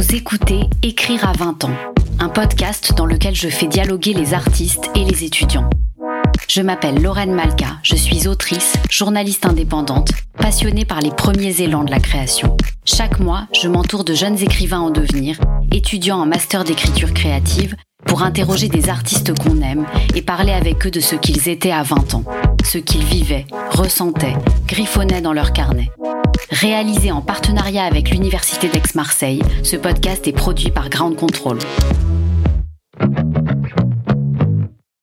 Vous écoutez Écrire à 20 ans, un podcast dans lequel je fais dialoguer les artistes et les étudiants. Je m'appelle Lorraine Malka, je suis autrice, journaliste indépendante, passionnée par les premiers élans de la création. Chaque mois, je m'entoure de jeunes écrivains en devenir, étudiants en master d'écriture créative, pour interroger des artistes qu'on aime et parler avec eux de ce qu'ils étaient à 20 ans, ce qu'ils vivaient, ressentaient, griffonnaient dans leur carnet. Réalisé en partenariat avec l'Université d'Aix-Marseille, ce podcast est produit par Ground Control.